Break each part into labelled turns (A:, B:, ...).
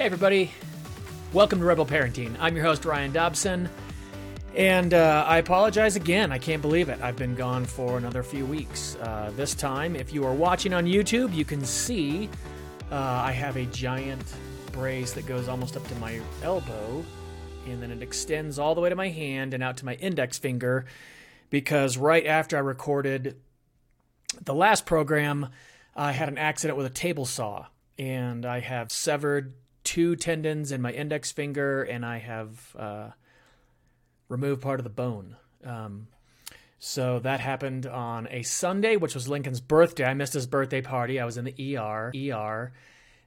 A: Hey, everybody. Welcome to Rebel Parenting. I'm your host, Ryan Dobson. And uh, I apologize again. I can't believe it. I've been gone for another few weeks. Uh, this time, if you are watching on YouTube, you can see uh, I have a giant brace that goes almost up to my elbow, and then it extends all the way to my hand and out to my index finger. Because right after I recorded the last program, I had an accident with a table saw, and I have severed two tendons in my index finger, and I have uh, removed part of the bone. Um, so that happened on a Sunday, which was Lincoln's birthday. I missed his birthday party. I was in the ER. ER.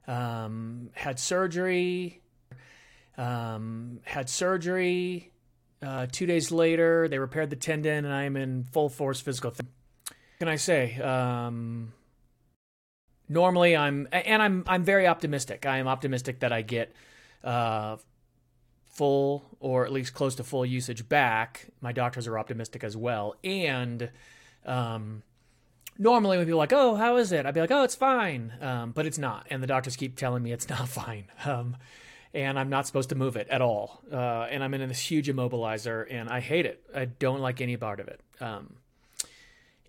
A: Um, had surgery. Um, had surgery. Uh, two days later, they repaired the tendon, and I am in full force physical. Th- can I say? Um, normally, I'm and I'm I'm very optimistic. I am optimistic that I get uh, full or at least close to full usage back. My doctors are optimistic as well. And um, normally when people are like, "Oh, how is it?" I'd be like, "Oh, it's fine," um, but it's not. And the doctors keep telling me it's not fine. Um, and I'm not supposed to move it at all. Uh, and I'm in this huge immobilizer, and I hate it. I don't like any part of it. Um,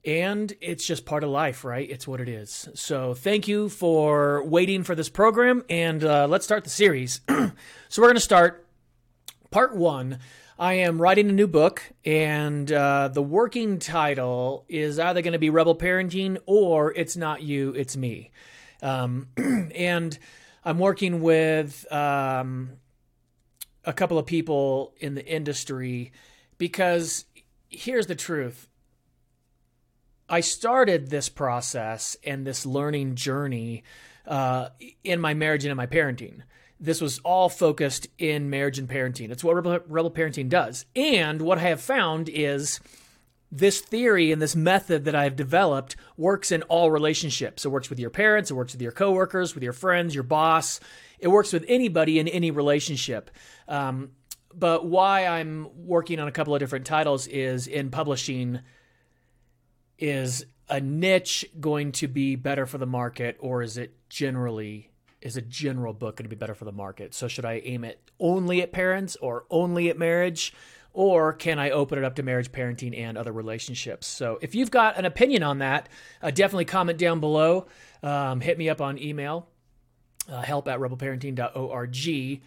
A: and it's just part of life, right? It's what it is. So thank you for waiting for this program, and uh, let's start the series. so we're going to start part one. I am writing a new book, and uh, the working title is either going to be Rebel Parenting or It's Not You, It's Me. Um, and I'm working with um, a couple of people in the industry because here's the truth I started this process and this learning journey uh, in my marriage and in my parenting. This was all focused in marriage and parenting. It's what Rebel, Rebel Parenting does. And what I have found is this theory and this method that I've developed works in all relationships. It works with your parents, it works with your coworkers, with your friends, your boss. It works with anybody in any relationship. Um, but why I'm working on a couple of different titles is in publishing is a niche going to be better for the market or is it generally is a general book going to be better for the market? So should i aim it only at parents or only at marriage? Or can i open it up to marriage parenting and other relationships? So if you've got an opinion on that uh, definitely comment down below. Um, hit me up on email uh, help at rebelparenting.org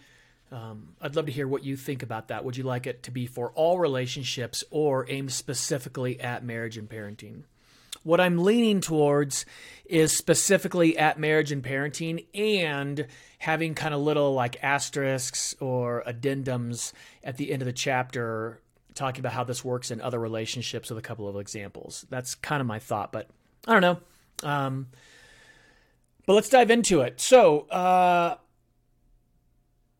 A: um, I'd love to hear what you think about that. Would you like it to be for all relationships or aimed specifically at marriage and parenting? What I'm leaning towards is specifically at marriage and parenting and having kind of little like asterisks or addendums at the end of the chapter talking about how this works in other relationships with a couple of examples. That's kind of my thought, but I don't know. Um, but let's dive into it. So, uh,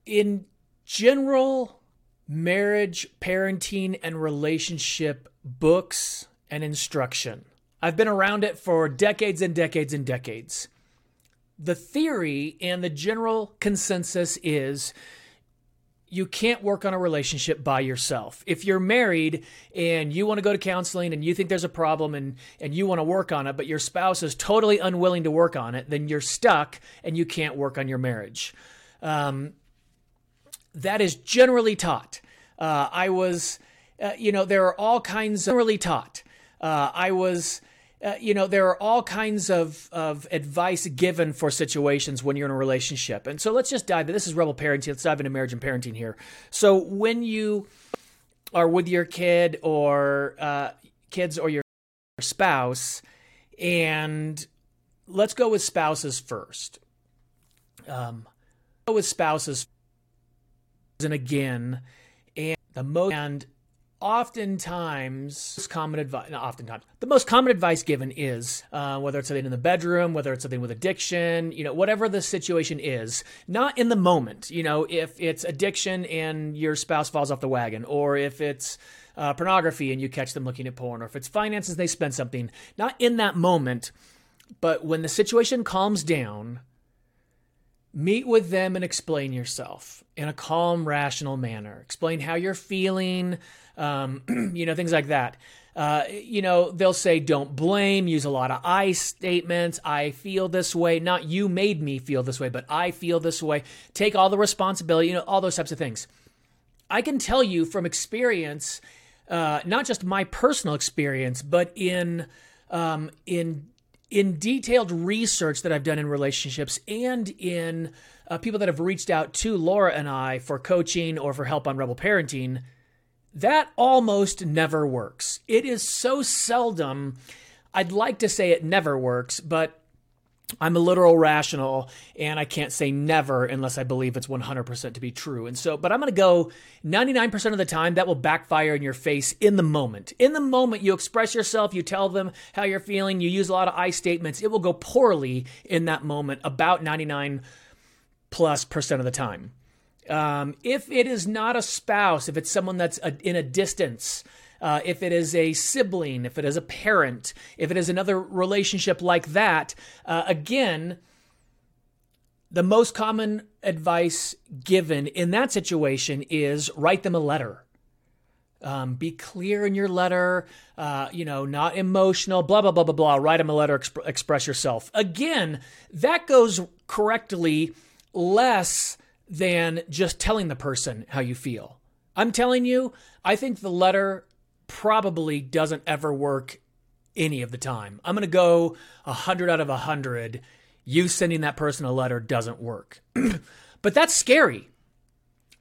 A: in general, marriage, parenting, and relationship books and instruction. I've been around it for decades and decades and decades. The theory and the general consensus is you can't work on a relationship by yourself. If you're married and you want to go to counseling and you think there's a problem and, and you want to work on it, but your spouse is totally unwilling to work on it, then you're stuck and you can't work on your marriage. Um, that is generally taught. Uh, I was, uh, you know, there are all kinds of generally taught. Uh, I was, uh, you know, there are all kinds of, of advice given for situations when you're in a relationship. And so let's just dive. This is Rebel Parenting. Let's dive into marriage and parenting here. So when you are with your kid or uh, kids or your spouse, and let's go with spouses first. Um, go with spouses and again, and the most and oftentimes common advice oftentimes the most common advice given is uh, whether it's something in the bedroom whether it's something with addiction you know whatever the situation is not in the moment you know if it's addiction and your spouse falls off the wagon or if it's uh, pornography and you catch them looking at porn or if it's finances they spend something not in that moment but when the situation calms down meet with them and explain yourself in a calm, rational manner. Explain how you're feeling, um, you know, things like that. Uh, you know, they'll say, don't blame, use a lot of I statements. I feel this way. Not you made me feel this way, but I feel this way. Take all the responsibility, you know, all those types of things. I can tell you from experience, uh, not just my personal experience, but in um, in in detailed research that I've done in relationships and in uh, people that have reached out to Laura and I for coaching or for help on rebel parenting, that almost never works. It is so seldom. I'd like to say it never works, but I'm a literal rational and I can't say never unless I believe it's 100% to be true. And so, but I'm going to go 99% of the time that will backfire in your face in the moment. In the moment, you express yourself, you tell them how you're feeling, you use a lot of I statements. It will go poorly in that moment about 99 plus percent of the time. Um, if it is not a spouse, if it's someone that's a, in a distance, uh, if it is a sibling, if it is a parent, if it is another relationship like that, uh, again, the most common advice given in that situation is write them a letter. Um, be clear in your letter, uh, you know, not emotional, blah, blah, blah, blah, blah. Write them a letter, exp- express yourself. Again, that goes correctly less than just telling the person how you feel. I'm telling you, I think the letter probably doesn't ever work any of the time. I'm going to go 100 out of 100. You sending that person a letter doesn't work. but that's scary.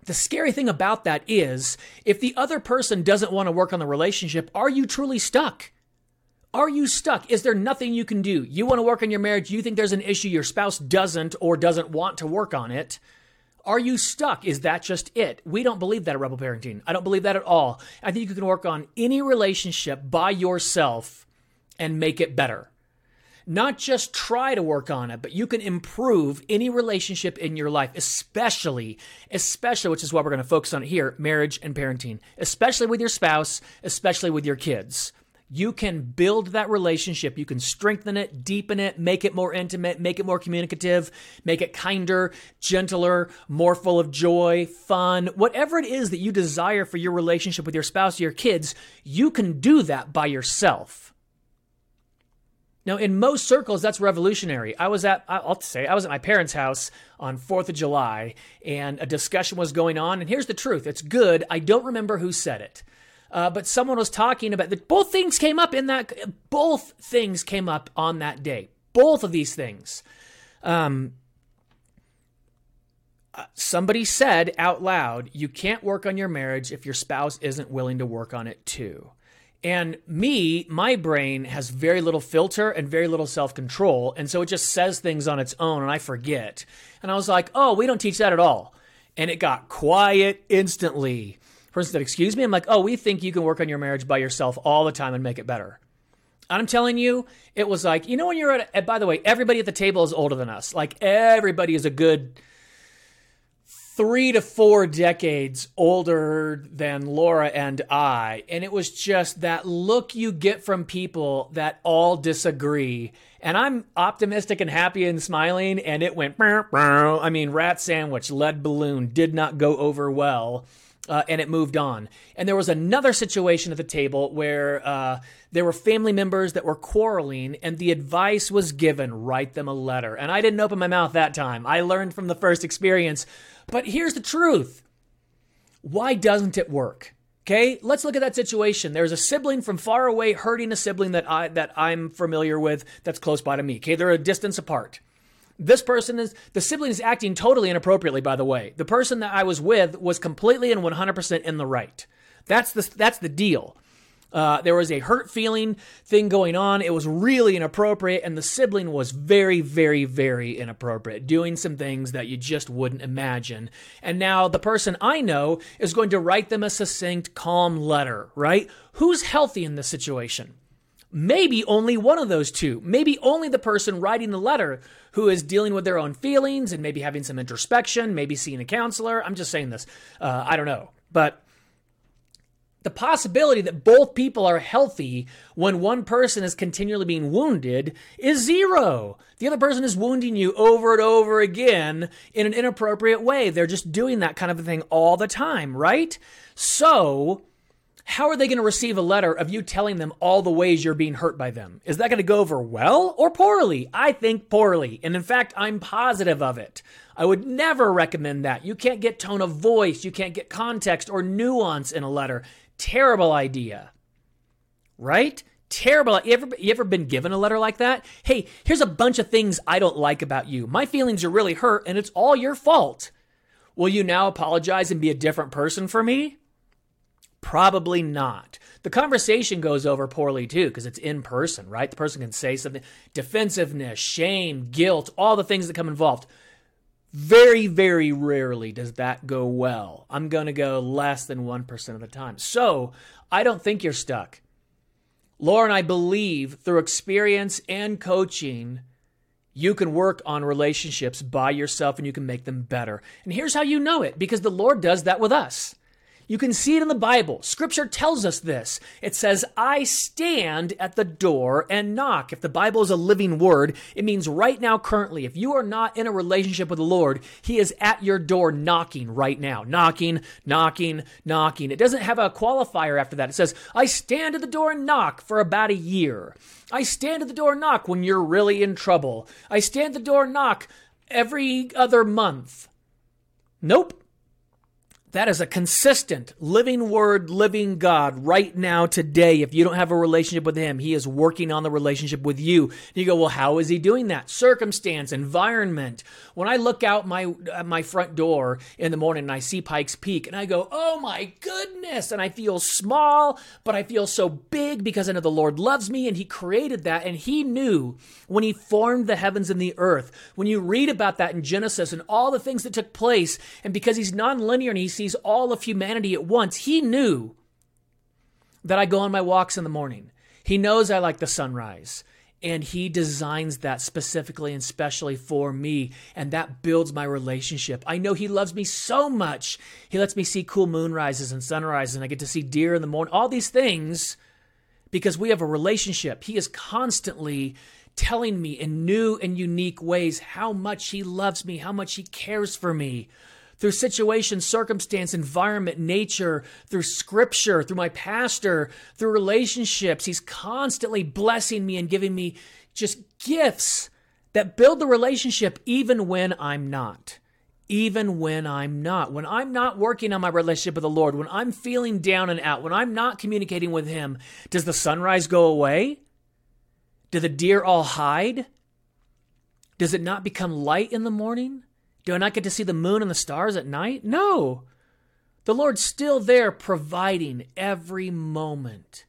A: The scary thing about that is if the other person doesn't want to work on the relationship, are you truly stuck? Are you stuck? Is there nothing you can do? You want to work on your marriage, you think there's an issue, your spouse doesn't or doesn't want to work on it. Are you stuck? Is that just it? We don't believe that at Rebel Parenting. I don't believe that at all. I think you can work on any relationship by yourself and make it better. Not just try to work on it, but you can improve any relationship in your life, especially, especially, which is what we're going to focus on here marriage and parenting, especially with your spouse, especially with your kids you can build that relationship. You can strengthen it, deepen it, make it more intimate, make it more communicative, make it kinder, gentler, more full of joy, fun, whatever it is that you desire for your relationship with your spouse or your kids, you can do that by yourself. Now, in most circles, that's revolutionary. I was at, I'll say, I was at my parents' house on 4th of July, and a discussion was going on. And here's the truth it's good. I don't remember who said it. Uh, but someone was talking about that. Both things came up in that. Both things came up on that day. Both of these things. Um, uh, somebody said out loud, "You can't work on your marriage if your spouse isn't willing to work on it too." And me, my brain has very little filter and very little self control. And so it just says things on its own and I forget. And I was like, oh, we don't teach that at all. And it got quiet instantly person said, Excuse me? I'm like, Oh, we think you can work on your marriage by yourself all the time and make it better. I'm telling you, it was like, you know, when you're at, a, by the way, everybody at the table is older than us. Like, everybody is a good three to four decades older than Laura and I. And it was just that look you get from people that all disagree. And I'm optimistic and happy and smiling, and it went, I mean, rat sandwich, lead balloon did not go over well uh, and it moved on. And there was another situation at the table where uh, there were family members that were quarreling, and the advice was given write them a letter. And I didn't open my mouth that time. I learned from the first experience. But here's the truth why doesn't it work? Okay, let's look at that situation. There's a sibling from far away hurting a sibling that I that I'm familiar with that's close by to me. Okay, they're a distance apart. This person is, the sibling is acting totally inappropriately, by the way. The person that I was with was completely and 100% in the right. That's the, that's the deal. Uh, there was a hurt feeling thing going on. It was really inappropriate, and the sibling was very, very, very inappropriate, doing some things that you just wouldn't imagine. And now the person I know is going to write them a succinct, calm letter, right? Who's healthy in this situation? Maybe only one of those two. Maybe only the person writing the letter who is dealing with their own feelings and maybe having some introspection, maybe seeing a counselor. I'm just saying this. Uh, I don't know. But the possibility that both people are healthy when one person is continually being wounded is zero. The other person is wounding you over and over again in an inappropriate way. They're just doing that kind of a thing all the time, right? So, how are they going to receive a letter of you telling them all the ways you're being hurt by them? Is that going to go over well or poorly? I think poorly. And in fact, I'm positive of it. I would never recommend that. You can't get tone of voice, you can't get context or nuance in a letter. Terrible idea. Right? Terrible. You ever, you ever been given a letter like that? Hey, here's a bunch of things I don't like about you. My feelings are really hurt and it's all your fault. Will you now apologize and be a different person for me? Probably not. The conversation goes over poorly too because it's in person, right? The person can say something defensiveness, shame, guilt, all the things that come involved. Very, very rarely does that go well. I'm going to go less than 1% of the time. So I don't think you're stuck. Laura and I believe through experience and coaching you can work on relationships by yourself and you can make them better. And here's how you know it because the Lord does that with us. You can see it in the Bible. Scripture tells us this. It says, I stand at the door and knock. If the Bible is a living word, it means right now, currently, if you are not in a relationship with the Lord, He is at your door knocking right now. Knocking, knocking, knocking. It doesn't have a qualifier after that. It says, I stand at the door and knock for about a year. I stand at the door and knock when you're really in trouble. I stand at the door and knock every other month. Nope. That is a consistent, living word, living God right now, today. If you don't have a relationship with Him, He is working on the relationship with you. You go, well, how is He doing that? Circumstance, environment. When I look out my my front door in the morning and I see Pikes Peak, and I go, oh my goodness, and I feel small, but I feel so big because I know the Lord loves me and He created that, and He knew when He formed the heavens and the earth. When you read about that in Genesis and all the things that took place, and because He's nonlinear and He's sees all of humanity at once. He knew that I go on my walks in the morning. He knows I like the sunrise. And he designs that specifically and specially for me. And that builds my relationship. I know he loves me so much. He lets me see cool moonrises and sunrises, and I get to see deer in the morning, all these things because we have a relationship. He is constantly telling me in new and unique ways how much he loves me, how much he cares for me through situation, circumstance, environment, nature, through scripture, through my pastor, through relationships. He's constantly blessing me and giving me just gifts that build the relationship even when I'm not. Even when I'm not. When I'm not working on my relationship with the Lord, when I'm feeling down and out, when I'm not communicating with Him, does the sunrise go away? Do the deer all hide? Does it not become light in the morning? Do I not get to see the moon and the stars at night? No. The Lord's still there providing every moment,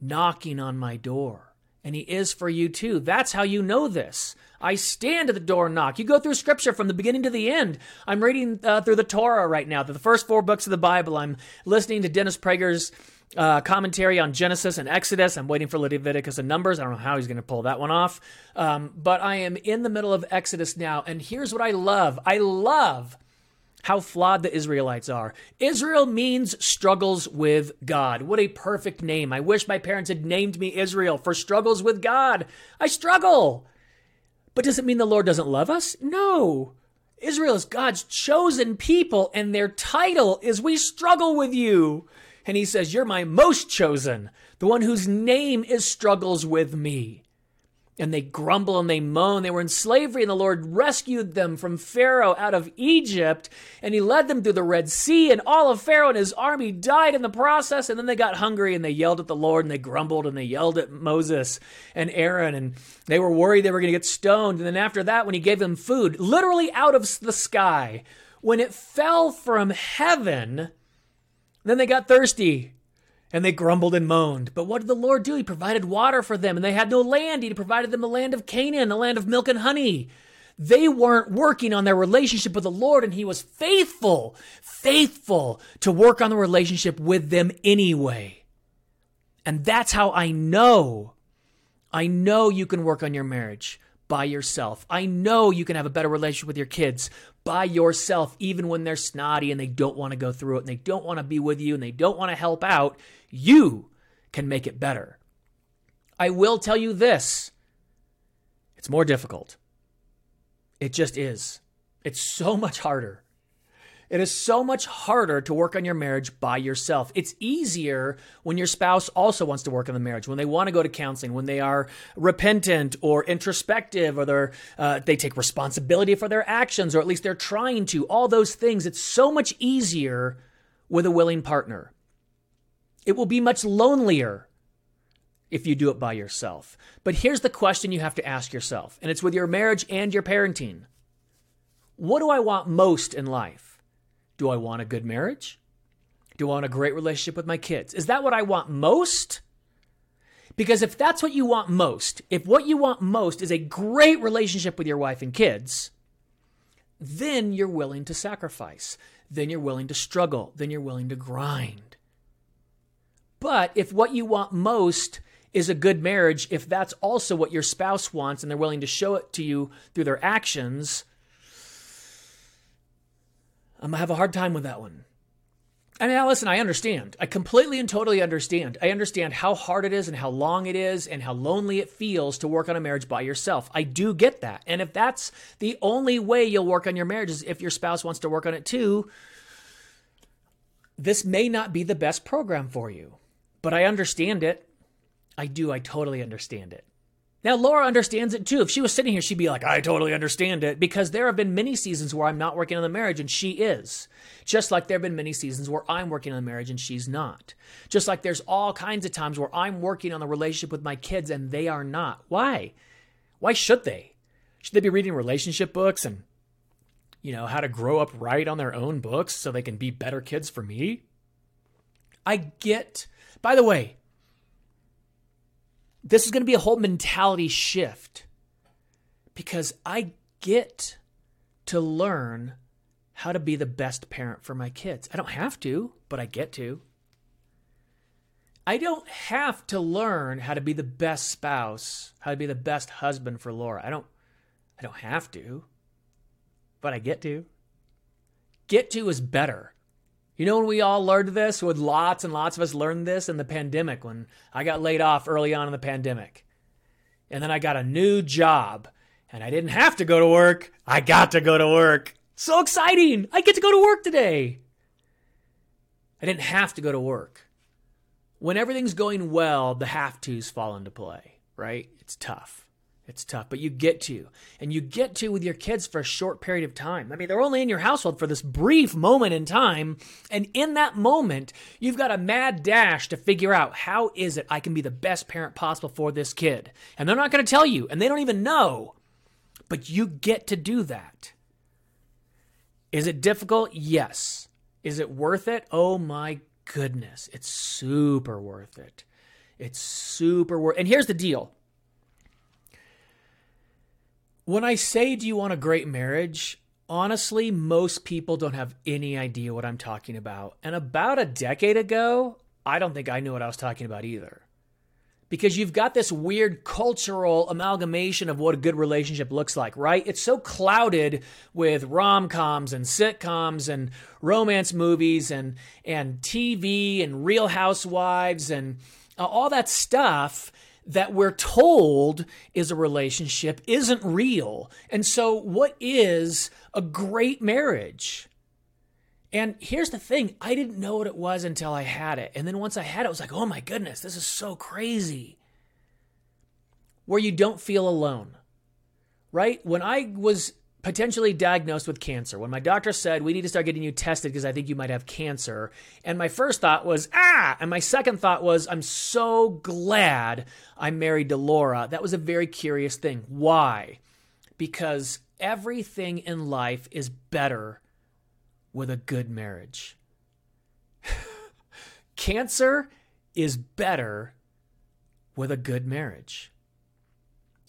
A: knocking on my door. And He is for you too. That's how you know this. I stand at the door and knock. You go through scripture from the beginning to the end. I'm reading uh, through the Torah right now, the first four books of the Bible. I'm listening to Dennis Prager's uh, commentary on Genesis and Exodus. I'm waiting for Leviticus and Numbers. I don't know how he's going to pull that one off. Um, but I am in the middle of Exodus now. And here's what I love I love how flawed the Israelites are. Israel means struggles with God. What a perfect name. I wish my parents had named me Israel for struggles with God. I struggle. But does it mean the Lord doesn't love us? No. Israel is God's chosen people, and their title is We Struggle with You and he says, You're my most chosen, the one whose name is struggles with me. And they grumble and they moan. They were in slavery, and the Lord rescued them from Pharaoh out of Egypt, and he led them through the Red Sea, and all of Pharaoh and his army died in the process. And then they got hungry and they yelled at the Lord, and they grumbled and they yelled at Moses and Aaron, and they were worried they were going to get stoned. And then after that, when he gave them food, literally out of the sky, when it fell from heaven, then they got thirsty and they grumbled and moaned. But what did the Lord do? He provided water for them and they had no land. He provided them the land of Canaan, a land of milk and honey. They weren't working on their relationship with the Lord, and He was faithful, faithful to work on the relationship with them anyway. And that's how I know. I know you can work on your marriage by yourself. I know you can have a better relationship with your kids by yourself, even when they're snotty and they don't want to go through it and they don't want to be with you and they don't want to help out. You can make it better. I will tell you this it's more difficult. It just is. It's so much harder. It is so much harder to work on your marriage by yourself. It's easier when your spouse also wants to work on the marriage, when they want to go to counseling, when they are repentant or introspective, or they're, uh, they take responsibility for their actions, or at least they're trying to. All those things. It's so much easier with a willing partner. It will be much lonelier if you do it by yourself. But here's the question you have to ask yourself, and it's with your marriage and your parenting. What do I want most in life? Do I want a good marriage? Do I want a great relationship with my kids? Is that what I want most? Because if that's what you want most, if what you want most is a great relationship with your wife and kids, then you're willing to sacrifice. Then you're willing to struggle. Then you're willing to grind. But if what you want most is a good marriage, if that's also what your spouse wants and they're willing to show it to you through their actions, Um, I'm gonna have a hard time with that one. And now, listen, I understand. I completely and totally understand. I understand how hard it is and how long it is and how lonely it feels to work on a marriage by yourself. I do get that. And if that's the only way you'll work on your marriage is if your spouse wants to work on it too, this may not be the best program for you. But I understand it. I do. I totally understand it. Now, Laura understands it too. If she was sitting here, she'd be like, I totally understand it because there have been many seasons where I'm not working on the marriage and she is. Just like there have been many seasons where I'm working on the marriage and she's not. Just like there's all kinds of times where I'm working on the relationship with my kids and they are not. Why? Why should they? Should they be reading relationship books and, you know, how to grow up right on their own books so they can be better kids for me? I get, by the way, this is going to be a whole mentality shift because I get to learn how to be the best parent for my kids. I don't have to, but I get to. I don't have to learn how to be the best spouse, how to be the best husband for Laura. I don't I don't have to, but I get to. Get to is better. You know when we all learned this? With lots and lots of us learned this in the pandemic when I got laid off early on in the pandemic. And then I got a new job and I didn't have to go to work. I got to go to work. So exciting! I get to go to work today. I didn't have to go to work. When everything's going well, the have tos fall into play, right? It's tough. It's tough, but you get to. And you get to with your kids for a short period of time. I mean, they're only in your household for this brief moment in time. And in that moment, you've got a mad dash to figure out how is it I can be the best parent possible for this kid. And they're not going to tell you, and they don't even know. But you get to do that. Is it difficult? Yes. Is it worth it? Oh my goodness. It's super worth it. It's super worth And here's the deal when I say, do you want a great marriage? Honestly, most people don't have any idea what I'm talking about. And about a decade ago, I don't think I knew what I was talking about either. Because you've got this weird cultural amalgamation of what a good relationship looks like, right? It's so clouded with rom coms and sitcoms and romance movies and, and TV and real housewives and uh, all that stuff that we're told is a relationship isn't real. And so, what is a great marriage? And here's the thing I didn't know what it was until I had it. And then once I had it, I was like, oh my goodness, this is so crazy. Where you don't feel alone, right? When I was potentially diagnosed with cancer. When my doctor said, We need to start getting you tested because I think you might have cancer. And my first thought was, Ah! And my second thought was, I'm so glad I'm married to Laura. That was a very curious thing. Why? Because everything in life is better with a good marriage. cancer is better with a good marriage.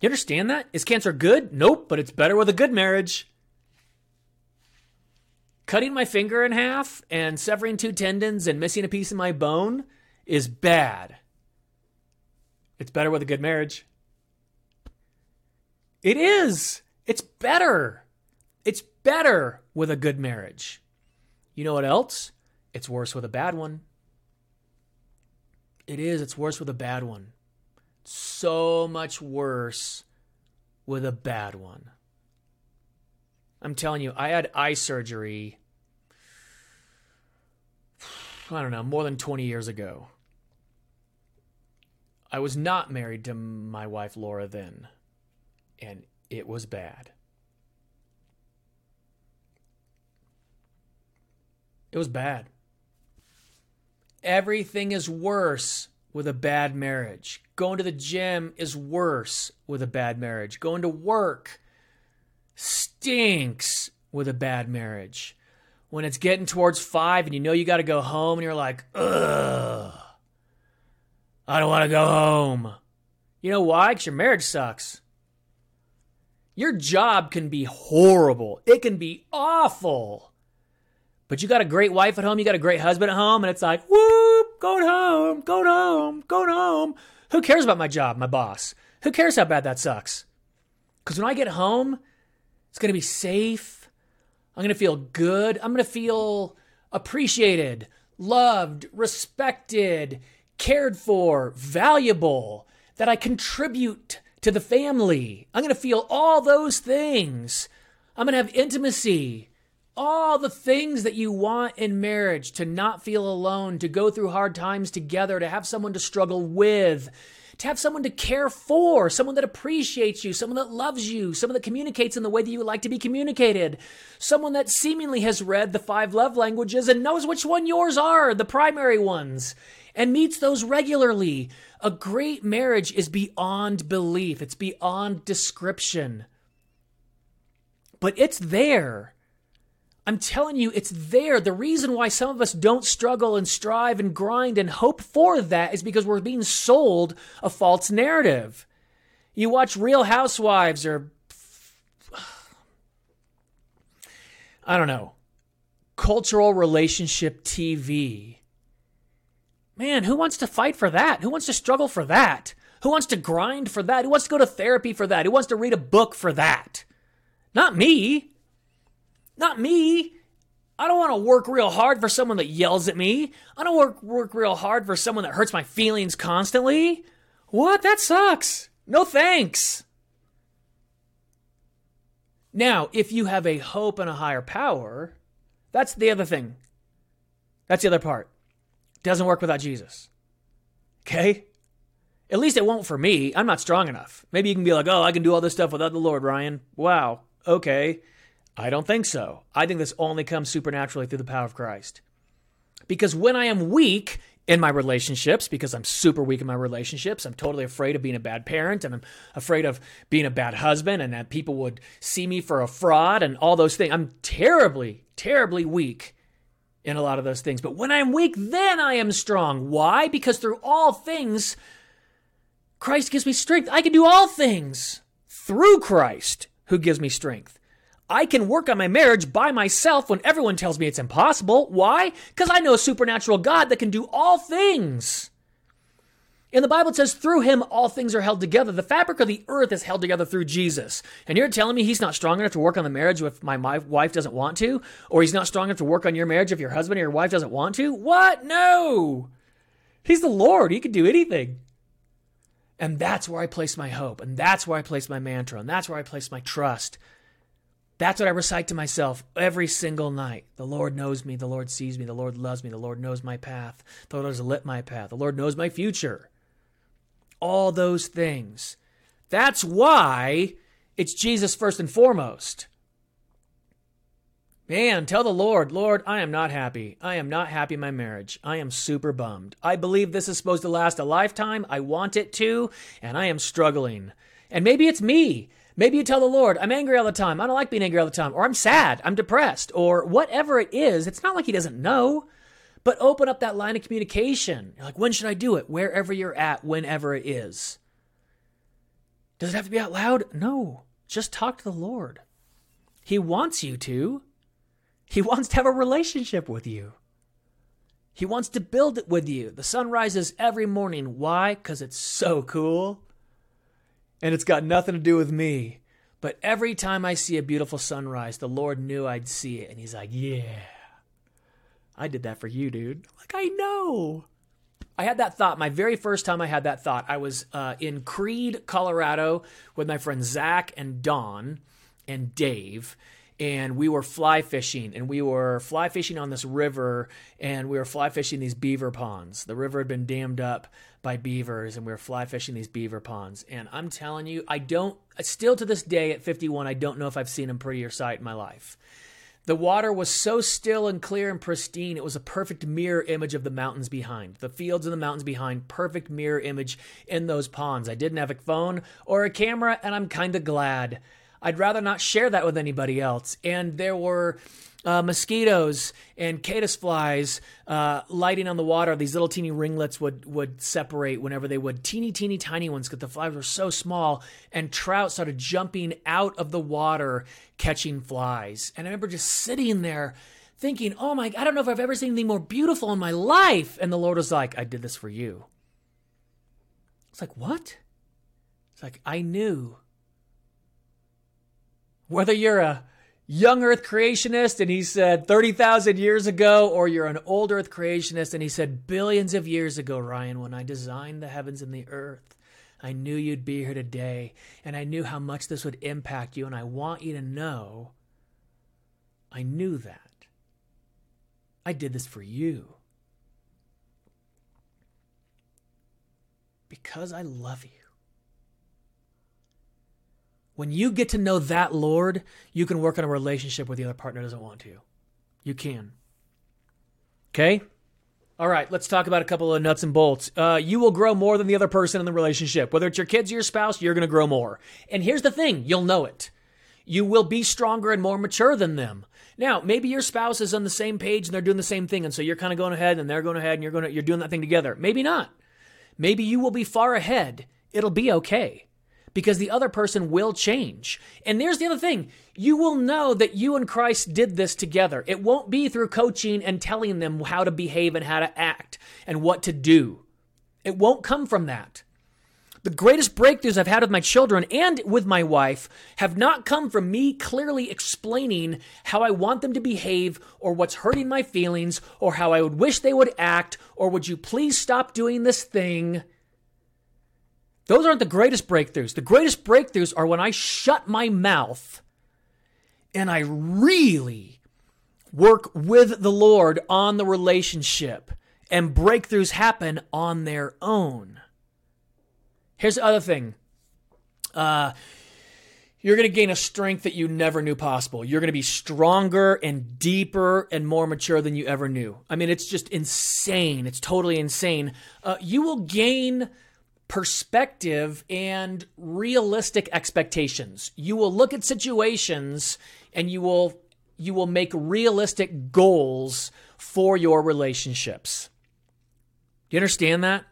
A: You understand that? Is cancer good? Nope, but it's better with a good marriage. Cutting my finger in half and severing two tendons and missing a piece of my bone is bad. It's better with a good marriage. It is. It's better. It's better with a good marriage. You know what else? It's worse with a bad one. It is. It's worse with a bad one so much worse with a bad one. I'm telling you, I had eye surgery I don't know, more than 20 years ago. I was not married to my wife Laura then, and it was bad. It was bad. Everything is worse with a bad marriage. Going to the gym is worse with a bad marriage. Going to work stinks with a bad marriage. When it's getting towards five and you know you got to go home and you're like, ugh, I don't want to go home. You know why? Because your marriage sucks. Your job can be horrible, it can be awful. But you got a great wife at home, you got a great husband at home, and it's like, whoop, going home, going home, going home. Who cares about my job, my boss? Who cares how bad that sucks? Because when I get home, it's going to be safe. I'm going to feel good. I'm going to feel appreciated, loved, respected, cared for, valuable, that I contribute to the family. I'm going to feel all those things. I'm going to have intimacy all the things that you want in marriage to not feel alone, to go through hard times together, to have someone to struggle with, to have someone to care for, someone that appreciates you, someone that loves you, someone that communicates in the way that you would like to be communicated, someone that seemingly has read the five love languages and knows which one yours are, the primary ones, and meets those regularly. A great marriage is beyond belief, it's beyond description. But it's there. I'm telling you, it's there. The reason why some of us don't struggle and strive and grind and hope for that is because we're being sold a false narrative. You watch Real Housewives or, I don't know, cultural relationship TV. Man, who wants to fight for that? Who wants to struggle for that? Who wants to grind for that? Who wants to go to therapy for that? Who wants to read a book for that? Not me. Not me. I don't want to work real hard for someone that yells at me. I don't work work real hard for someone that hurts my feelings constantly. What? That sucks. No thanks. Now, if you have a hope and a higher power, that's the other thing. That's the other part. Doesn't work without Jesus. Okay? At least it won't for me. I'm not strong enough. Maybe you can be like, oh, I can do all this stuff without the Lord, Ryan. Wow. Okay. I don't think so. I think this only comes supernaturally through the power of Christ. Because when I am weak in my relationships, because I'm super weak in my relationships, I'm totally afraid of being a bad parent and I'm afraid of being a bad husband and that people would see me for a fraud and all those things. I'm terribly, terribly weak in a lot of those things. But when I'm weak, then I am strong. Why? Because through all things, Christ gives me strength. I can do all things through Christ who gives me strength. I can work on my marriage by myself when everyone tells me it's impossible. Why? Because I know a supernatural God that can do all things. And the Bible, says, through him all things are held together. The fabric of the earth is held together through Jesus. And you're telling me he's not strong enough to work on the marriage if my, wife doesn't want to? Or he's not strong enough to work on your marriage if your husband or your wife doesn't want to? What? No! He's the Lord. He can do anything. And that's where I place my hope. And that's where I place my mantra. And that's where I place my trust. That's what I recite to myself every single night. The Lord knows me. The Lord sees me. The Lord loves me. The Lord knows my path. The Lord has lit my path. The Lord knows my future. All those things. That's why it's Jesus first and foremost. Man, tell the Lord, Lord, I am not happy. I am not happy in my marriage. I am super bummed. I believe this is supposed to last a lifetime. I want it to, and I am struggling. And maybe it's me. Maybe you tell the Lord, I'm angry all the time. I don't like being angry all the time. Or I'm sad. I'm depressed. Or whatever it is. It's not like He doesn't know. But open up that line of communication. You're like, when should I do it? Wherever you're at, whenever it is. Does it have to be out loud? No. Just talk to the Lord. He wants you to. He wants to have a relationship with you. He wants to build it with you. The sun rises every morning. Why? Because it's so cool and it's got nothing to do with me. But every time I see a beautiful sunrise, the Lord knew I'd see it. And He's like, Yeah, I did that for you, dude. Like, I know. I had that thought my very first time I had that thought. I was uh, in Creede, Colorado with my friends Zach and Don and Dave. and we were fly fishing and we were fly fishing on this river and we were fly fishing these beaver ponds. The river had been dammed up by beavers and we were fly fishing these beaver ponds. And I'm telling you, I don't, still to this day at 51, I don't know if I've seen a prettier sight in my life. The water was so still and clear and pristine, it was a perfect mirror image of the mountains behind. The fields and the mountains behind, perfect mirror image in those ponds. I didn't have a phone or a camera, and I'm kind of glad. I'd rather not share that with anybody else. And there were uh, mosquitoes and caddisflies uh, lighting on the water. These little teeny ringlets would would separate whenever they would. Teeny, teeny, tiny ones because the flies were so small. And trout started jumping out of the water catching flies. And I remember just sitting there thinking, oh my, I don't know if I've ever seen anything more beautiful in my life. And the Lord was like, I did this for you. It's like, what? It's like, I knew. Whether you're a young earth creationist and he said 30,000 years ago, or you're an old earth creationist and he said billions of years ago, Ryan, when I designed the heavens and the earth, I knew you'd be here today and I knew how much this would impact you. And I want you to know I knew that. I did this for you. Because I love you. When you get to know that Lord, you can work on a relationship where the other partner doesn't want to. You can. Okay? All right, let's talk about a couple of nuts and bolts. Uh, you will grow more than the other person in the relationship. Whether it's your kids or your spouse, you're going to grow more. And here's the thing you'll know it. You will be stronger and more mature than them. Now, maybe your spouse is on the same page and they're doing the same thing, and so you're kind of going ahead and they're going ahead and you're going to, you're doing that thing together. Maybe not. Maybe you will be far ahead. It'll be okay because the other person will change. And there's the other thing you will know that you and Christ did this together. It won't be through coaching and telling them how to behave and how to act and what to do. It won't come from that. The greatest breakthroughs I've had with my children and with my wife have not come from me clearly explaining how I want them to behave or what's hurting my feelings or how I would wish they would act or would you please stop doing this thing. Those aren't the greatest breakthroughs. The greatest breakthroughs are when I shut my mouth and I really work with the Lord on the relationship and breakthroughs happen on their own. Here's the other thing. Uh, you're going to gain a strength that you never knew possible. You're going to be stronger and deeper and more mature than you ever knew. I mean, it's just insane. It's totally insane. Uh, you will gain perspective and realistic expectations. You will look at situations and you will you will make realistic goals for your relationships. Do you understand that?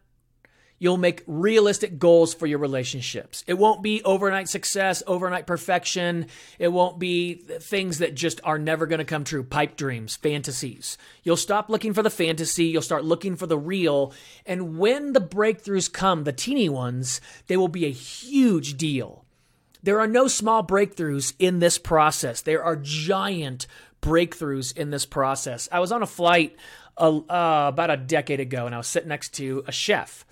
A: You'll make realistic goals for your relationships. It won't be overnight success, overnight perfection. It won't be things that just are never going to come true, pipe dreams, fantasies. You'll stop looking for the fantasy, you'll start looking for the real. And when the breakthroughs come, the teeny ones, they will be a huge deal. There are no small breakthroughs in this process. There are giant breakthroughs in this process. I was on a flight uh, uh, about a decade ago and I was sitting next to a chef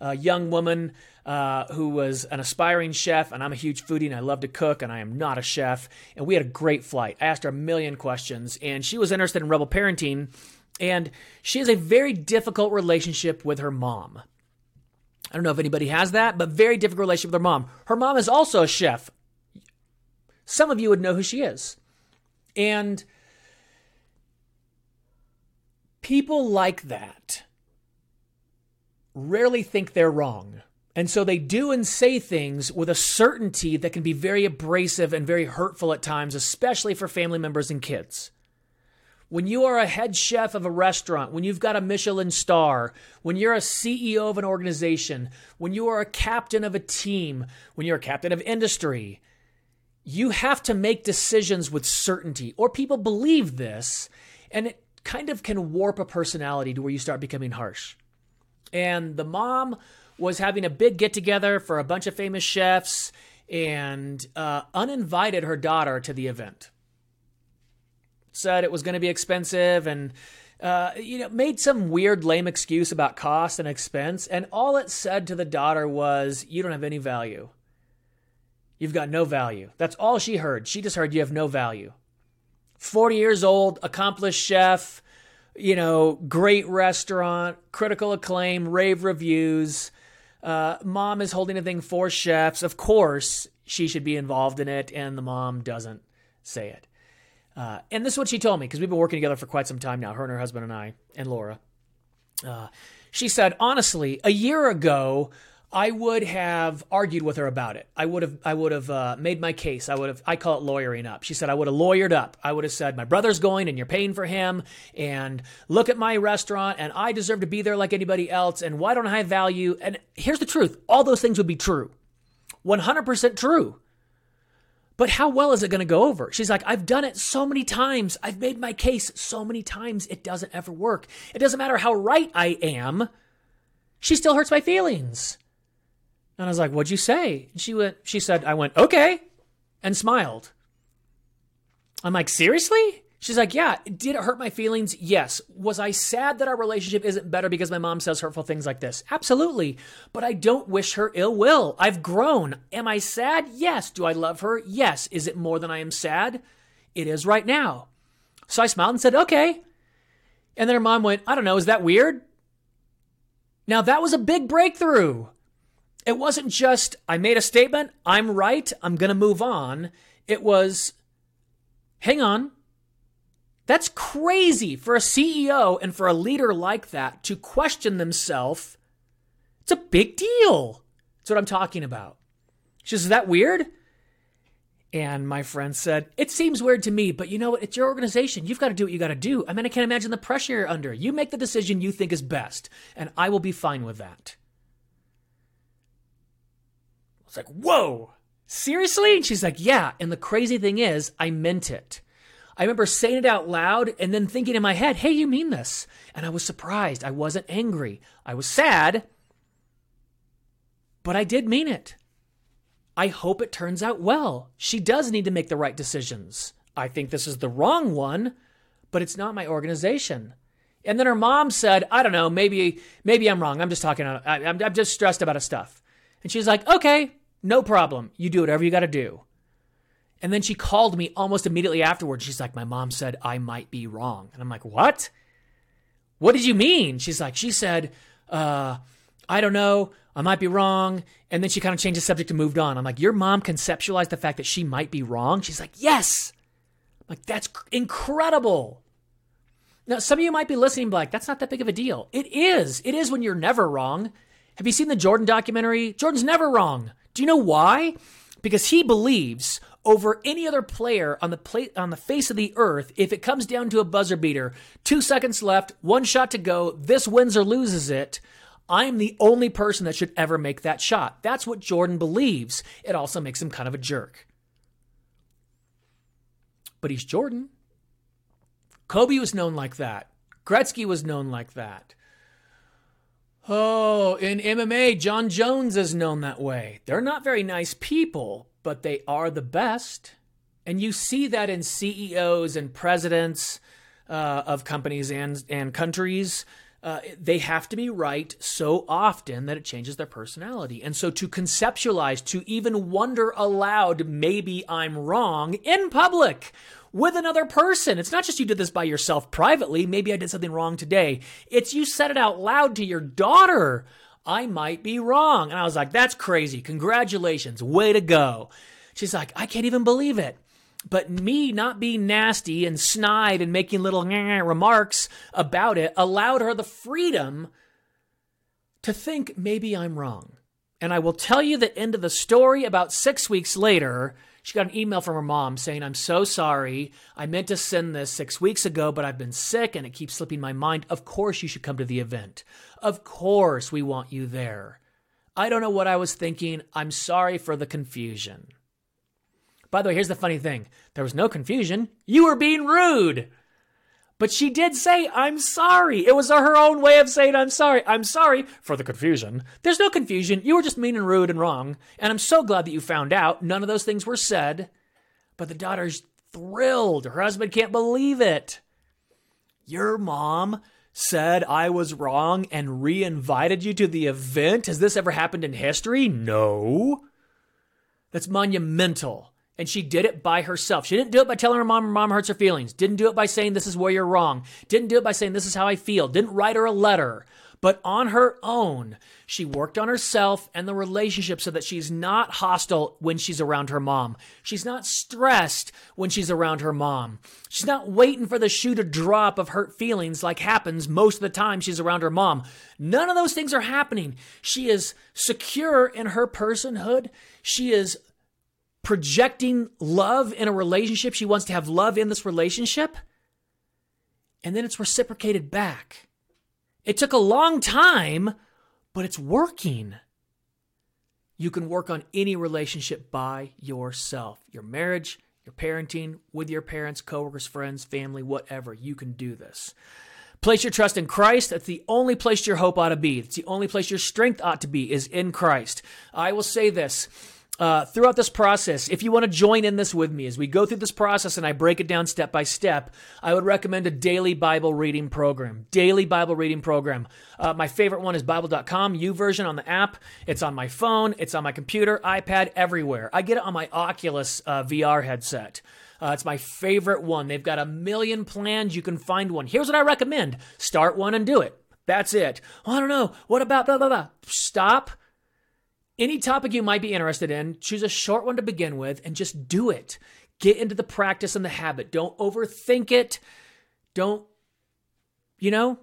A: a young woman uh, who was an aspiring chef, and I'm a huge foodie and I love to cook, and I am not a chef. And we had a great flight. I asked her a million questions, and she was interested in rebel parenting, and she has a very difficult relationship with her mom. I don't know if anybody has that, but very difficult relationship with her mom. Her mom is also a chef. Some of you would know who she is. And people like that rarely think they're wrong. And so they do and say things with a certainty that can be very abrasive and very hurtful at times, especially for family members and kids. When you are a head chef of a restaurant, when you've got a Michelin star, when you're a CEO of an organization, when you are a captain of a team, when you're a captain of industry, you have to make decisions with certainty, or people believe this, and it kind of can warp a personality to where you start becoming harsh. And the mom was having a big get together for a bunch of famous chefs and uh, uninvited her daughter to the event. Said it was going to be expensive and uh, you know, made some weird, lame excuse about cost and expense, and all it said to the daughter was, "You don't have any value. You've got no value." That's all she heard. She just heard you have no value. 40 years old, accomplished chef, you know, great restaurant, critical acclaim, rave reviews. Uh, mom is holding a thing for chefs. Of course, she should be involved in it, and the mom doesn't say it. Uh, and this is what she told me because we've been working together for quite some time now, her and her husband and I, and Laura. Uh, she said, honestly, a year ago, I would have argued with her about it. I would have, I would have uh, made my case. I would have, I call it lawyering up. She said I would have lawyered up. I would have said my brother's going and you're paying for him, and look at my restaurant, and I deserve to be there like anybody else, and why don't I have value? And here's the truth: all those things would be true, 100% true. But how well is it going to go over? She's like, I've done it so many times. I've made my case so many times. It doesn't ever work. It doesn't matter how right I am. She still hurts my feelings. And I was like, "What'd you say?" And she went. She said, "I went okay," and smiled. I'm like, "Seriously?" She's like, "Yeah." Did it hurt my feelings? Yes. Was I sad that our relationship isn't better because my mom says hurtful things like this? Absolutely. But I don't wish her ill will. I've grown. Am I sad? Yes. Do I love her? Yes. Is it more than I am sad? It is right now. So I smiled and said, "Okay." And then her mom went, "I don't know. Is that weird?" Now that was a big breakthrough. It wasn't just, I made a statement, I'm right, I'm going to move on. It was, hang on. That's crazy for a CEO and for a leader like that to question themselves. It's a big deal. That's what I'm talking about. She says, Is that weird? And my friend said, It seems weird to me, but you know what? It's your organization. You've got to do what you got to do. I mean, I can't imagine the pressure you're under. You make the decision you think is best, and I will be fine with that. It's like, whoa, seriously? And she's like, yeah. And the crazy thing is, I meant it. I remember saying it out loud and then thinking in my head, hey, you mean this? And I was surprised. I wasn't angry. I was sad, but I did mean it. I hope it turns out well. She does need to make the right decisions. I think this is the wrong one, but it's not my organization. And then her mom said, I don't know, maybe maybe I'm wrong. I'm just talking, I, I'm just stressed about a stuff. And she's like, okay, no problem. You do whatever you got to do. And then she called me almost immediately afterwards. She's like, My mom said I might be wrong. And I'm like, What? What did you mean? She's like, She said, uh, I don't know. I might be wrong. And then she kind of changed the subject and moved on. I'm like, Your mom conceptualized the fact that she might be wrong? She's like, Yes. I'm like, That's incredible. Now, some of you might be listening, like, That's not that big of a deal. It is. It is when you're never wrong. Have you seen the Jordan documentary? Jordan's never wrong. Do you know why? Because he believes over any other player on the plate on the face of the earth, if it comes down to a buzzer beater, two seconds left, one shot to go, this wins or loses it. I'm the only person that should ever make that shot. That's what Jordan believes. It also makes him kind of a jerk. But he's Jordan. Kobe was known like that. Gretzky was known like that. Oh, in MMA, Jon Jones is known that way. They're not very nice people, but they are the best. And you see that in CEOs and presidents uh, of companies and, and countries. Uh, they have to be right so often that it changes their personality. And so to conceptualize, to even wonder aloud, maybe I'm wrong in public with another person. It's not just you did this by yourself privately. Maybe I did something wrong today. It's you said it out loud to your daughter. I might be wrong. And I was like, that's crazy. Congratulations. Way to go. She's like, I can't even believe it. But me not being nasty and snide and making little remarks about it allowed her the freedom to think maybe I'm wrong. And I will tell you the end of the story about six weeks later she got an email from her mom saying, I'm so sorry. I meant to send this six weeks ago, but I've been sick and it keeps slipping my mind. Of course, you should come to the event. Of course, we want you there. I don't know what I was thinking. I'm sorry for the confusion. By the way, here's the funny thing there was no confusion. You were being rude. But she did say, I'm sorry. It was her own way of saying, I'm sorry. I'm sorry for the confusion. There's no confusion. You were just mean and rude and wrong. And I'm so glad that you found out. None of those things were said. But the daughter's thrilled. Her husband can't believe it. Your mom said I was wrong and re invited you to the event? Has this ever happened in history? No. That's monumental. And she did it by herself. She didn't do it by telling her mom her mom hurts her feelings. Didn't do it by saying this is where you're wrong. Didn't do it by saying this is how I feel. Didn't write her a letter. But on her own, she worked on herself and the relationship so that she's not hostile when she's around her mom. She's not stressed when she's around her mom. She's not waiting for the shoe to drop of hurt feelings like happens most of the time she's around her mom. None of those things are happening. She is secure in her personhood. She is projecting love in a relationship. She wants to have love in this relationship. And then it's reciprocated back. It took a long time, but it's working. You can work on any relationship by yourself your marriage, your parenting, with your parents, coworkers, friends, family, whatever. You can do this. Place your trust in Christ. That's the only place your hope ought to be. It's the only place your strength ought to be, is in Christ. I will say this uh, throughout this process, if you want to join in this with me as we go through this process and I break it down step by step, I would recommend a daily Bible reading program. Daily Bible reading program. Uh, my favorite one is Bible.com, U YouVersion on the app. It's on my phone, it's on my computer, iPad, everywhere. I get it on my Oculus uh, VR headset. Uh, it's my favorite one. They've got a million plans. You can find one. Here's what I recommend start one and do it. That's it. I don't know. What about blah, blah, blah? Stop any topic you might be interested in, choose a short one to begin with and just do it. Get into the practice and the habit. Don't overthink it. Don't, you know,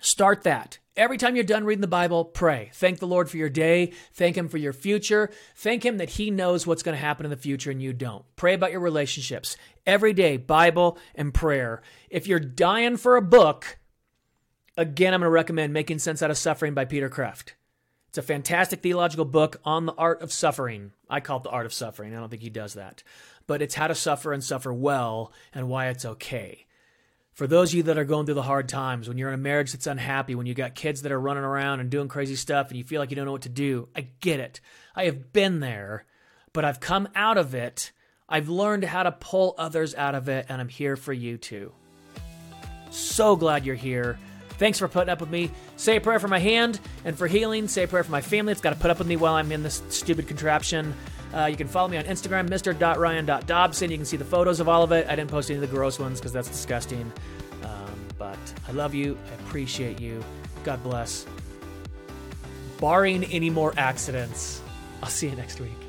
A: start that. Every time you're done reading the Bible, pray. Thank the Lord for your day. Thank Him for your future. Thank Him that He knows what's going to happen in the future and you don't. Pray about your relationships. Every day, Bible and prayer. If you're dying for a book, again, I'm going to recommend Making Sense Out of Suffering by Peter Kreeft. It's a fantastic theological book on the art of suffering. I call it the art of suffering. I don't think he does that. But it's how to suffer and suffer well and why it's okay. For those of you that are going through the hard times, when you're in a marriage that's unhappy, when you got kids that are running around and doing crazy stuff and you feel like you don't know what to do, I get it. I have been there, but I've come out of it. I've learned how to pull others out of it, and I'm here for you too. So glad you're here. Thanks for putting up with me. Say a prayer for my hand and for healing. Say a prayer for my family It's got to put up with me while I'm in this stupid contraption. Uh, you can follow me on Instagram, mr.ryan.dobson. You can see the photos of all of it. I didn't post any of the gross ones because that's disgusting. Um, but I love you. I appreciate you. God bless. Barring any more accidents, I'll see you next week.